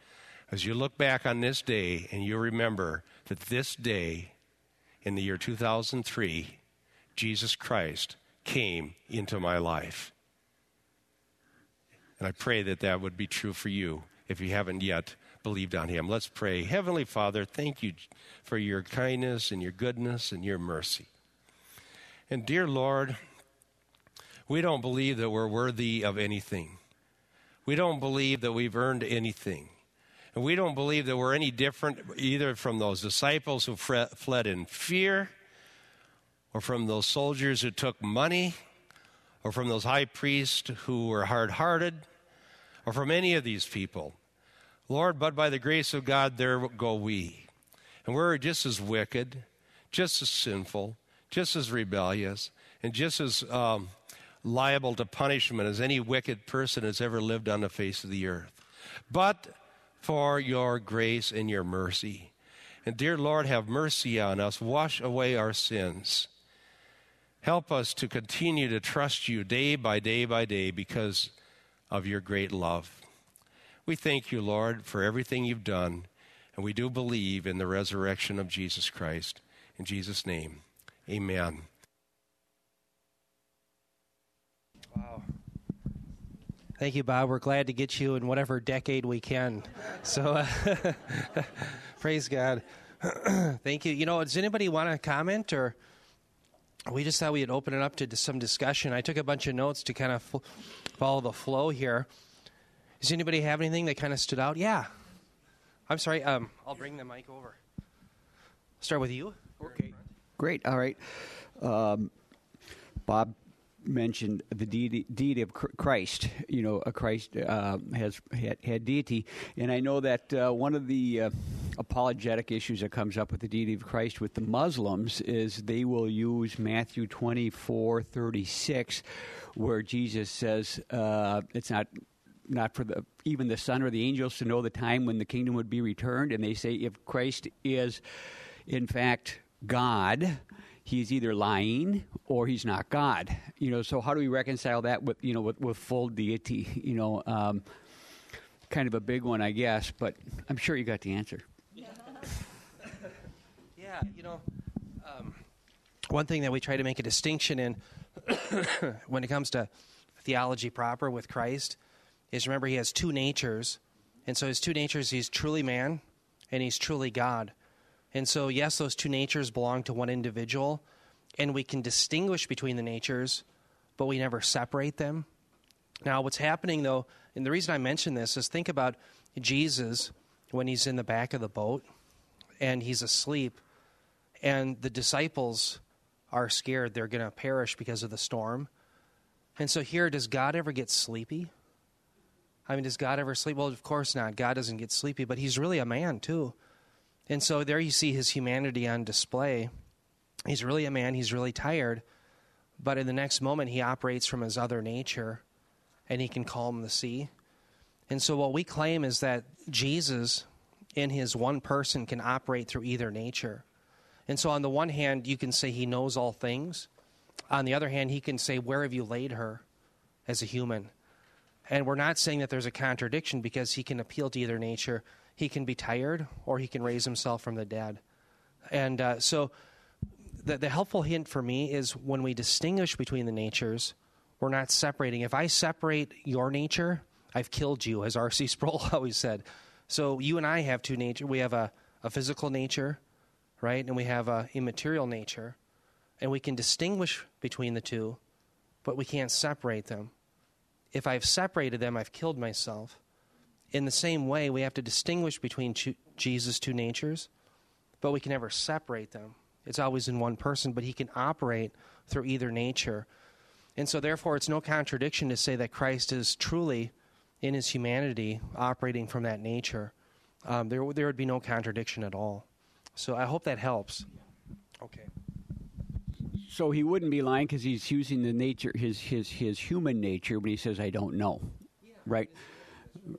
As you look back on this day and you remember that this day in the year 2003, Jesus Christ came into my life. And I pray that that would be true for you if you haven't yet believed on him. Let's pray. Heavenly Father, thank you for your kindness and your goodness and your mercy. And dear Lord, we don't believe that we're worthy of anything. We don't believe that we've earned anything. And we don't believe that we're any different either from those disciples who fled in fear, or from those soldiers who took money, or from those high priests who were hard hearted, or from any of these people. Lord, but by the grace of God, there go we. And we're just as wicked, just as sinful, just as rebellious, and just as um, liable to punishment as any wicked person has ever lived on the face of the earth. But for your grace and your mercy. And dear Lord, have mercy on us. Wash away our sins. Help us to continue to trust you day by day by day because of your great love. We thank you, Lord, for everything you've done, and we do believe in the resurrection of Jesus Christ. In Jesus' name, amen. Wow. Thank you, Bob. We're glad to get you in whatever decade we can. So, uh, praise God. Thank you. You know, does anybody want to comment or? We just thought we'd open it up to some discussion. I took a bunch of notes to kind of follow the flow here. Does anybody have anything that kind of stood out? Yeah. I'm sorry. Um, I'll bring the mic over. Start with you. Okay. Great. All right. Um, Bob mentioned the deity, deity, of Christ. You know, a Christ uh, has had, had, deity, and I know that uh, one of the uh, apologetic issues that comes up with the deity of Christ with the Muslims is they will use Matthew twenty four thirty six, where Jesus says uh, it's not not for the even the son or the angels to know the time when the kingdom would be returned and they say if christ is in fact god he's either lying or he's not god you know so how do we reconcile that with you know with, with full deity you know um, kind of a big one i guess but i'm sure you got the answer yeah, you know um, one thing that we try to make a distinction in when it comes to theology proper with christ is remember he has two natures. And so his two natures, he's truly man and he's truly God. And so, yes, those two natures belong to one individual, and we can distinguish between the natures, but we never separate them. Now, what's happening, though, and the reason I mention this is think about Jesus when he's in the back of the boat and he's asleep, and the disciples are scared they're going to perish because of the storm. And so, here, does God ever get sleepy? I mean, does God ever sleep? Well, of course not. God doesn't get sleepy, but he's really a man, too. And so there you see his humanity on display. He's really a man, he's really tired, but in the next moment, he operates from his other nature and he can calm the sea. And so, what we claim is that Jesus, in his one person, can operate through either nature. And so, on the one hand, you can say he knows all things. On the other hand, he can say, Where have you laid her as a human? And we're not saying that there's a contradiction because he can appeal to either nature. He can be tired or he can raise himself from the dead. And uh, so the, the helpful hint for me is when we distinguish between the natures, we're not separating. If I separate your nature, I've killed you, as R.C. Sproul always said. So you and I have two nature. We have a, a physical nature, right? And we have a immaterial nature. And we can distinguish between the two, but we can't separate them. If I've separated them, I've killed myself. In the same way, we have to distinguish between Jesus' two natures, but we can never separate them. It's always in one person, but he can operate through either nature. And so, therefore, it's no contradiction to say that Christ is truly, in his humanity, operating from that nature. Um, there, there would be no contradiction at all. So, I hope that helps. Okay. So he wouldn't be lying because he's using the nature, his his his human nature, when he says, "I don't know," yeah. right?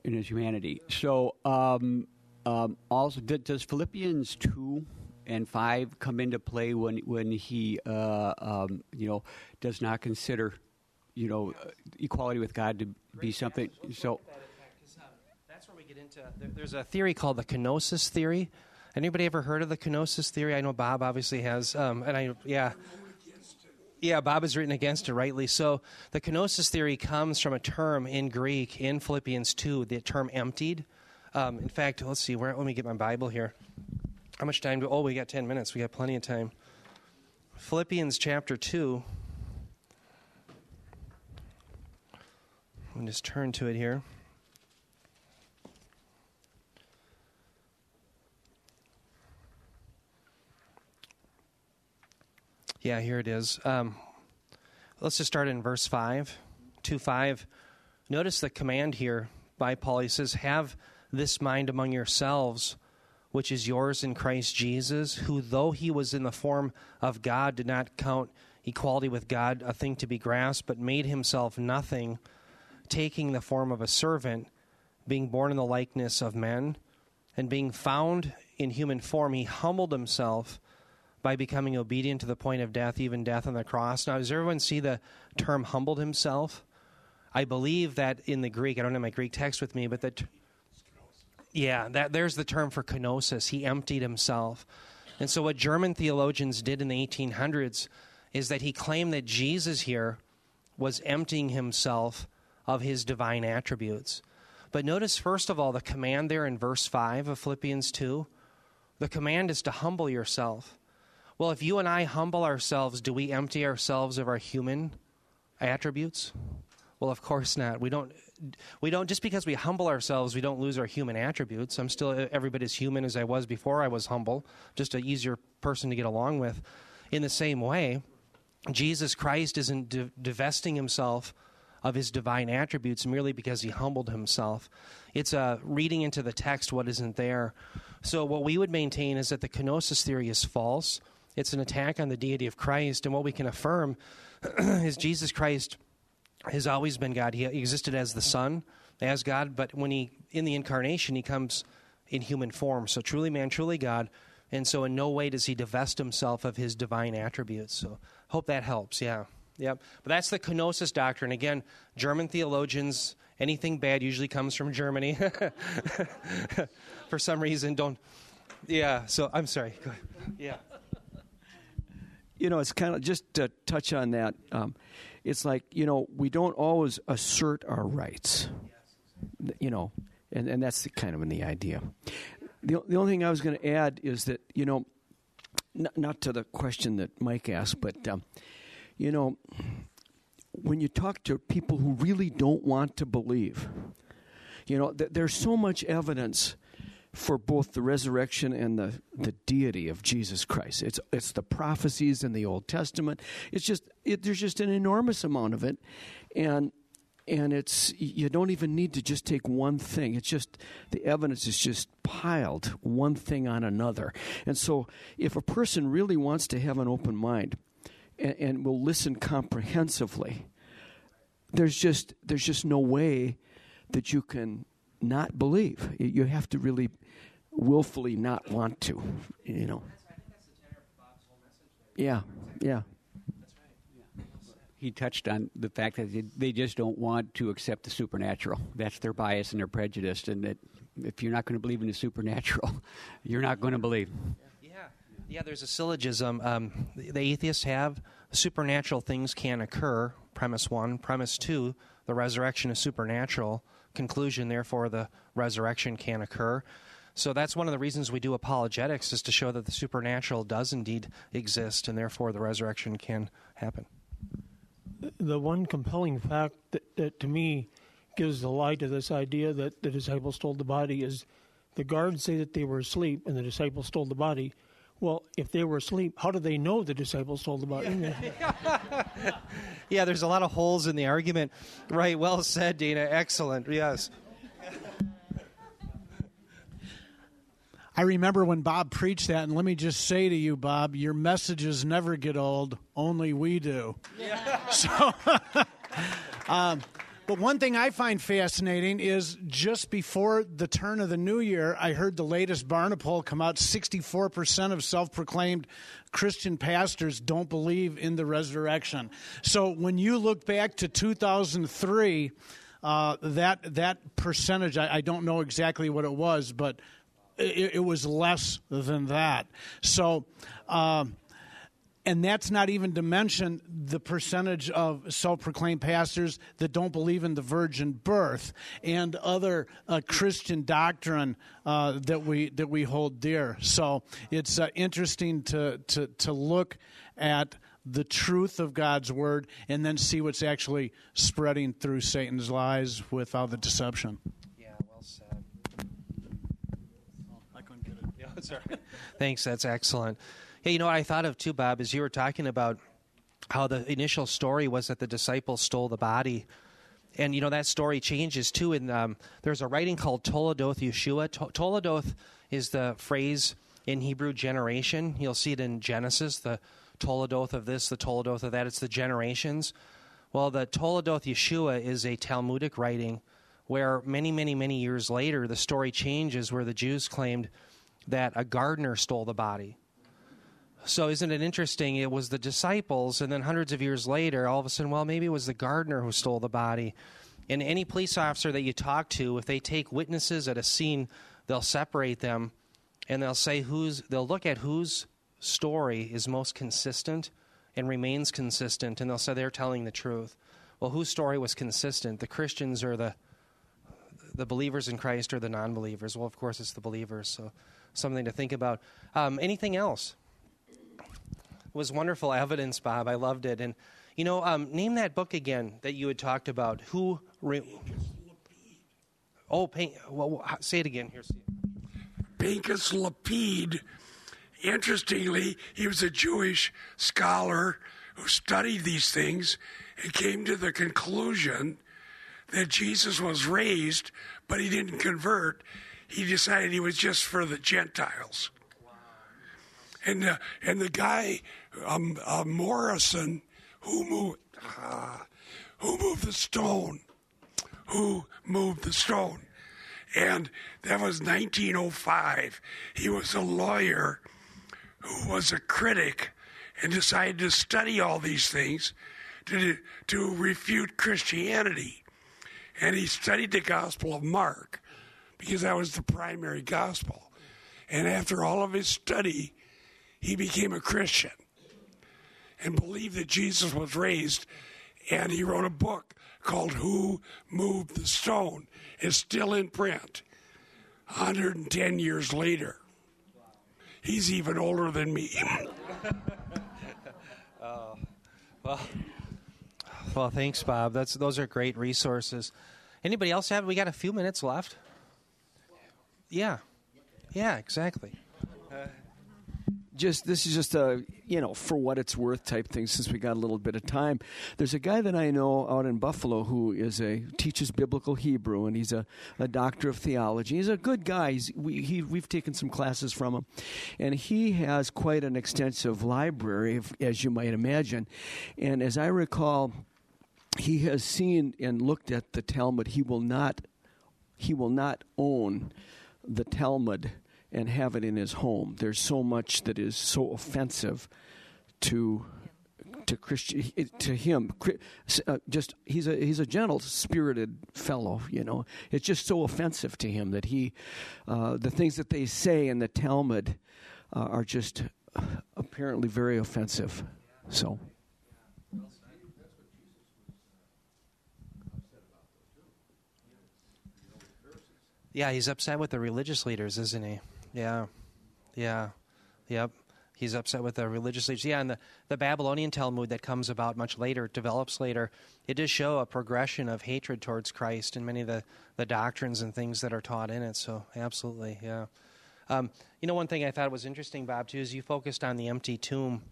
In his humanity. So, um, um, also, does Philippians two and five come into play when when he uh, um, you know does not consider you know equality with God to be something. So that's where we get into. There's a theory called the kenosis theory. Anybody ever heard of the kenosis theory? I know Bob obviously has, um, and I yeah. Yeah, Bob has written against it rightly. So the kenosis theory comes from a term in Greek in Philippians 2, the term emptied. Um, in fact, let's see, where, let me get my Bible here. How much time do? Oh, we got 10 minutes. We got plenty of time. Philippians chapter 2. I'll just turn to it here. Yeah, here it is. Um, let's just start in verse 5. 2 5. Notice the command here by Paul. He says, Have this mind among yourselves which is yours in Christ Jesus, who, though he was in the form of God, did not count equality with God a thing to be grasped, but made himself nothing, taking the form of a servant, being born in the likeness of men, and being found in human form, he humbled himself by becoming obedient to the point of death, even death on the cross. Now, does everyone see the term humbled himself? I believe that in the Greek, I don't have my Greek text with me, but that yeah, that there's the term for kenosis. He emptied himself. And so what German theologians did in the 1800s is that he claimed that Jesus here was emptying himself of his divine attributes. But notice, first of all, the command there in verse 5 of Philippians 2. The command is to humble yourself. Well, if you and I humble ourselves, do we empty ourselves of our human attributes? Well, of course not. We don't we don't just because we humble ourselves, we don't lose our human attributes. I'm still every bit as human as I was before I was humble, just an easier person to get along with. In the same way, Jesus Christ isn't di- divesting himself of his divine attributes merely because he humbled himself. It's a reading into the text what isn't there. So what we would maintain is that the kenosis theory is false. It's an attack on the deity of Christ, and what we can affirm is Jesus Christ has always been God. He existed as the Son, as God, but when he in the incarnation, he comes in human form. So truly man, truly God. And so in no way does he divest himself of his divine attributes. So hope that helps. Yeah. Yep. But that's the kenosis doctrine. Again, German theologians, anything bad usually comes from Germany. For some reason, don't. Yeah. So I'm sorry. Yeah. You know, it's kind of just to touch on that. Um, it's like you know we don't always assert our rights you know and, and that's kind of in the idea the, the only thing i was going to add is that you know not, not to the question that mike asked but um, you know when you talk to people who really don't want to believe you know th- there's so much evidence for both the resurrection and the, the deity of Jesus Christ. It's, it's the prophecies in the Old Testament. It's just, it, there's just an enormous amount of it. And, and it's, you don't even need to just take one thing. It's just, the evidence is just piled one thing on another. And so if a person really wants to have an open mind and, and will listen comprehensively, there's just, there's just no way that you can not believe. You have to really willfully not want to, you know. Yeah, yeah. He touched on the fact that they just don't want to accept the supernatural. That's their bias and their prejudice, and that if you're not going to believe in the supernatural, you're not going to believe. Yeah, Yeah, there's a syllogism. Um, the, the atheists have supernatural things can occur. Premise one. Premise two. The resurrection is supernatural. Conclusion, therefore, the resurrection can occur. So that's one of the reasons we do apologetics is to show that the supernatural does indeed exist, and therefore the resurrection can happen. The one compelling fact that, that to me gives the lie to this idea that the disciples stole the body is the guards say that they were asleep and the disciples stole the body. Well, if they were asleep, how do they know the disciples stole the body? yeah, there's a lot of holes in the argument. Right, well said, Dana. Excellent. Yes. I remember when Bob preached that, and let me just say to you, Bob, your messages never get old, only we do. Yeah. So, um, but one thing I find fascinating is just before the turn of the new year, I heard the latest Barna poll come out 64% of self proclaimed Christian pastors don't believe in the resurrection. So when you look back to 2003, uh, that, that percentage, I, I don't know exactly what it was, but it, it was less than that. So, um, and that's not even to mention the percentage of self-proclaimed pastors that don't believe in the virgin birth and other uh, Christian doctrine uh, that we that we hold dear. So it's uh, interesting to, to to look at the truth of God's word and then see what's actually spreading through Satan's lies with all the deception. Yeah, well said. I couldn't get it. Yeah, that's all right. Thanks. That's excellent. Hey, you know what I thought of too, Bob, is you were talking about how the initial story was that the disciples stole the body. And, you know, that story changes too. And um, there's a writing called Toledoth Yeshua. To- Toledoth is the phrase in Hebrew generation. You'll see it in Genesis, the Toledoth of this, the Toledoth of that. It's the generations. Well, the Toledoth Yeshua is a Talmudic writing where many, many, many years later, the story changes where the Jews claimed that a gardener stole the body. So isn't it interesting? It was the disciples, and then hundreds of years later, all of a sudden, well, maybe it was the gardener who stole the body. And any police officer that you talk to, if they take witnesses at a scene, they'll separate them, and they'll say who's. They'll look at whose story is most consistent and remains consistent, and they'll say they're telling the truth. Well, whose story was consistent? The Christians or the the believers in Christ or the non-believers? Well, of course, it's the believers. So something to think about. Um, anything else? Was wonderful evidence, Bob. I loved it. And, you know, um, name that book again that you had talked about. Who. Re- oh, paint, well, say it again. Here, see Pinchas Lapide. Interestingly, he was a Jewish scholar who studied these things and came to the conclusion that Jesus was raised, but he didn't convert. He decided he was just for the Gentiles. And uh, and the guy um, uh, Morison, who moved, uh, who moved the stone, who moved the stone, and that was 1905. He was a lawyer who was a critic and decided to study all these things to to refute Christianity, and he studied the Gospel of Mark because that was the primary gospel. And after all of his study, he became a Christian and believed that Jesus was raised. And he wrote a book called Who Moved the Stone. It's still in print 110 years later. He's even older than me. uh, well, well, thanks, Bob. That's those are great resources. Anybody else have? We got a few minutes left. Yeah, yeah, exactly. Uh, just this is just a you know for what it's worth type thing since we got a little bit of time. There's a guy that i know out in buffalo who is a teaches biblical hebrew and he's a, a doctor of theology. He's a good guy. He's, we, he, we've taken some classes from him. And he has quite an extensive library as you might imagine. And as i recall he has seen and looked at the talmud. He will not he will not own the talmud and have it in his home. There's so much that is so offensive to to Christian to him. Uh, just he's a he's a gentle spirited fellow. You know, it's just so offensive to him that he uh, the things that they say in the Talmud uh, are just apparently very offensive. So. Yeah, he's upset with the religious leaders, isn't he? Yeah, yeah, yep. He's upset with the religious leaders. Yeah, and the, the Babylonian Talmud that comes about much later, develops later, it does show a progression of hatred towards Christ and many of the, the doctrines and things that are taught in it. So, absolutely, yeah. Um, you know, one thing I thought was interesting, Bob, too, is you focused on the empty tomb.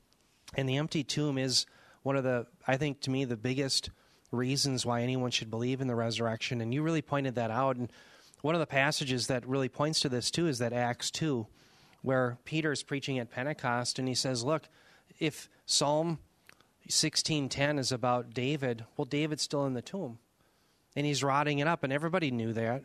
And the empty tomb is one of the, I think, to me, the biggest reasons why anyone should believe in the resurrection. And you really pointed that out. And one of the passages that really points to this, too, is that Acts 2 where Peter's preaching at Pentecost and he says, "Look, if Psalm 16:10 is about David, well David's still in the tomb. And he's rotting it up and everybody knew that.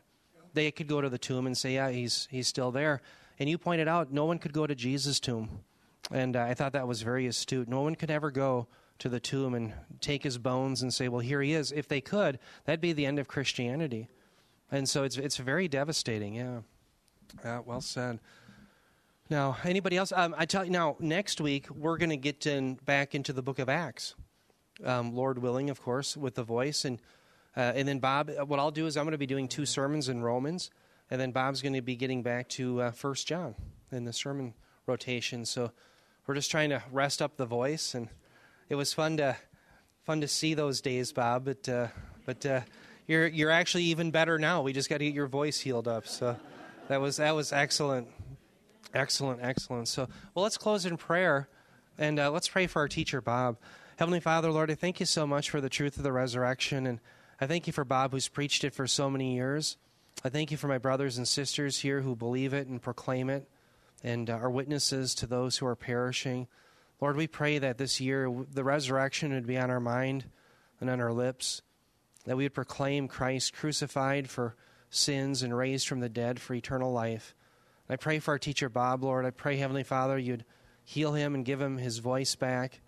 They could go to the tomb and say, "Yeah, he's he's still there." And you pointed out no one could go to Jesus' tomb. And uh, I thought that was very astute. No one could ever go to the tomb and take his bones and say, "Well, here he is." If they could, that'd be the end of Christianity. And so it's it's very devastating. Yeah. Yeah, well said. Now, anybody else? Um, I tell you now. Next week we're going to get in, back into the Book of Acts, um, Lord willing, of course, with the voice, and uh, and then Bob. Uh, what I'll do is I'm going to be doing two sermons in Romans, and then Bob's going to be getting back to uh, First John in the sermon rotation. So we're just trying to rest up the voice, and it was fun to fun to see those days, Bob. But uh, but uh, you're you're actually even better now. We just got to get your voice healed up. So that was that was excellent. Excellent, excellent. So, well, let's close in prayer and uh, let's pray for our teacher, Bob. Heavenly Father, Lord, I thank you so much for the truth of the resurrection. And I thank you for Bob, who's preached it for so many years. I thank you for my brothers and sisters here who believe it and proclaim it and uh, are witnesses to those who are perishing. Lord, we pray that this year the resurrection would be on our mind and on our lips, that we would proclaim Christ crucified for sins and raised from the dead for eternal life. I pray for our teacher, Bob, Lord. I pray, Heavenly Father, you'd heal him and give him his voice back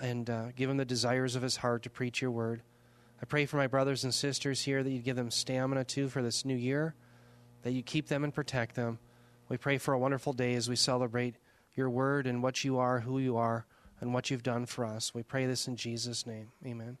and uh, give him the desires of his heart to preach your word. I pray for my brothers and sisters here that you'd give them stamina too for this new year, that you keep them and protect them. We pray for a wonderful day as we celebrate your word and what you are, who you are, and what you've done for us. We pray this in Jesus' name. Amen.